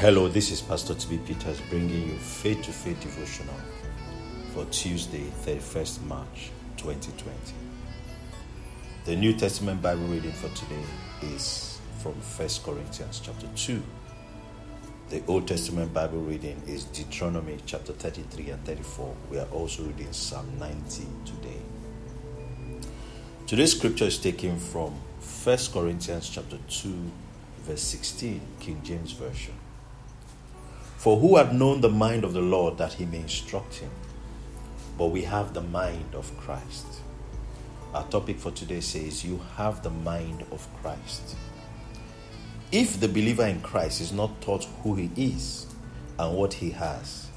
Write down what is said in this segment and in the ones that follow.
Hello, this is Pastor TB Peters bringing you Faith to Faith devotional for Tuesday, 31st March 2020. The New Testament Bible reading for today is from 1 Corinthians chapter 2. The Old Testament Bible reading is Deuteronomy chapter 33 and 34. We are also reading Psalm 90 today. Today's scripture is taken from 1 Corinthians chapter 2 verse 16, King James Version. For who had known the mind of the Lord that he may instruct him? But we have the mind of Christ. Our topic for today says, You have the mind of Christ. If the believer in Christ is not taught who he is and what he has,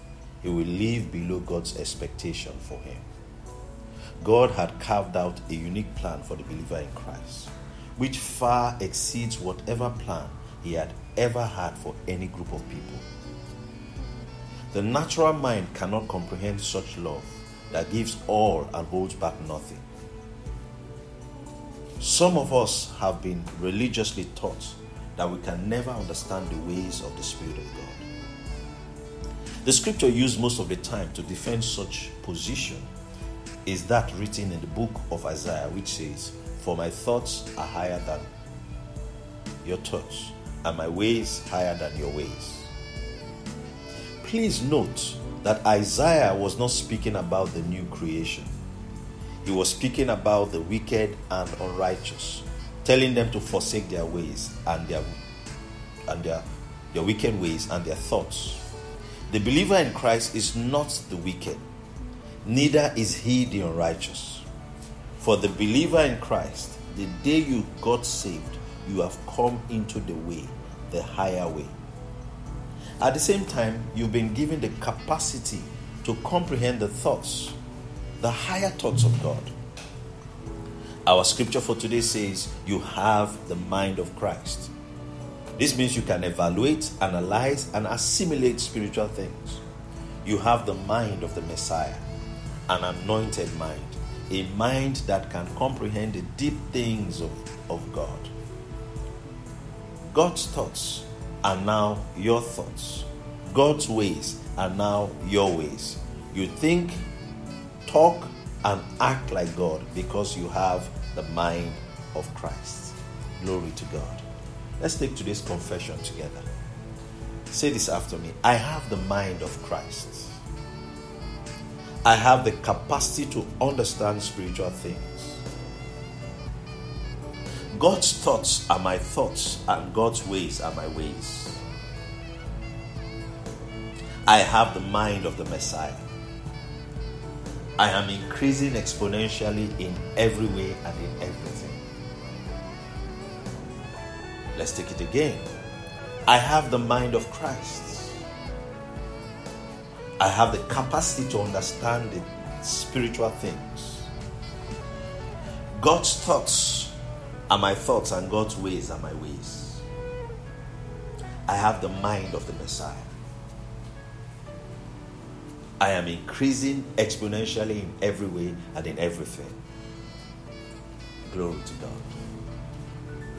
he will live below God's expectation for him. God had carved out a unique plan for the believer in Christ, which far exceeds whatever plan he had ever had for any group of people. The natural mind cannot comprehend such love that gives all and holds back nothing. Some of us have been religiously taught that we can never understand the ways of the Spirit of God. The scripture used most of the time to defend such position is that written in the book of Isaiah, which says, For my thoughts are higher than your thoughts, and my ways higher than your ways. Please note that Isaiah was not speaking about the new creation. He was speaking about the wicked and unrighteous, telling them to forsake their ways and their and their, their wicked ways and their thoughts. The believer in Christ is not the wicked, neither is he the unrighteous. For the believer in Christ, the day you got saved, you have come into the way, the higher way. At the same time, you've been given the capacity to comprehend the thoughts, the higher thoughts of God. Our scripture for today says, You have the mind of Christ. This means you can evaluate, analyze, and assimilate spiritual things. You have the mind of the Messiah, an anointed mind, a mind that can comprehend the deep things of, of God. God's thoughts are now your thoughts. God's ways are now your ways. You think, talk, and act like God because you have the mind of Christ. Glory to God. Let's take today's confession together. Say this after me I have the mind of Christ. I have the capacity to understand spiritual things. God's thoughts are my thoughts, and God's ways are my ways. I have the mind of the Messiah. I am increasing exponentially in every way and in everything. Let's take it again. I have the mind of Christ. I have the capacity to understand the spiritual things. God's thoughts are my thoughts, and God's ways are my ways. I have the mind of the Messiah. I am increasing exponentially in every way and in everything. Glory to God.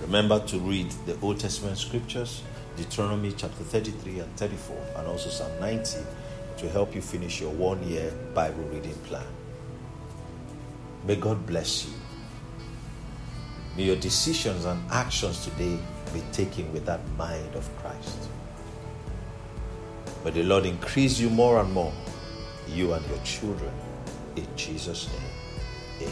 Remember to read the Old Testament scriptures, Deuteronomy chapter 33 and 34, and also Psalm 90 to help you finish your one year Bible reading plan. May God bless you. May your decisions and actions today be taken with that mind of Christ. May the Lord increase you more and more, you and your children, in Jesus' name.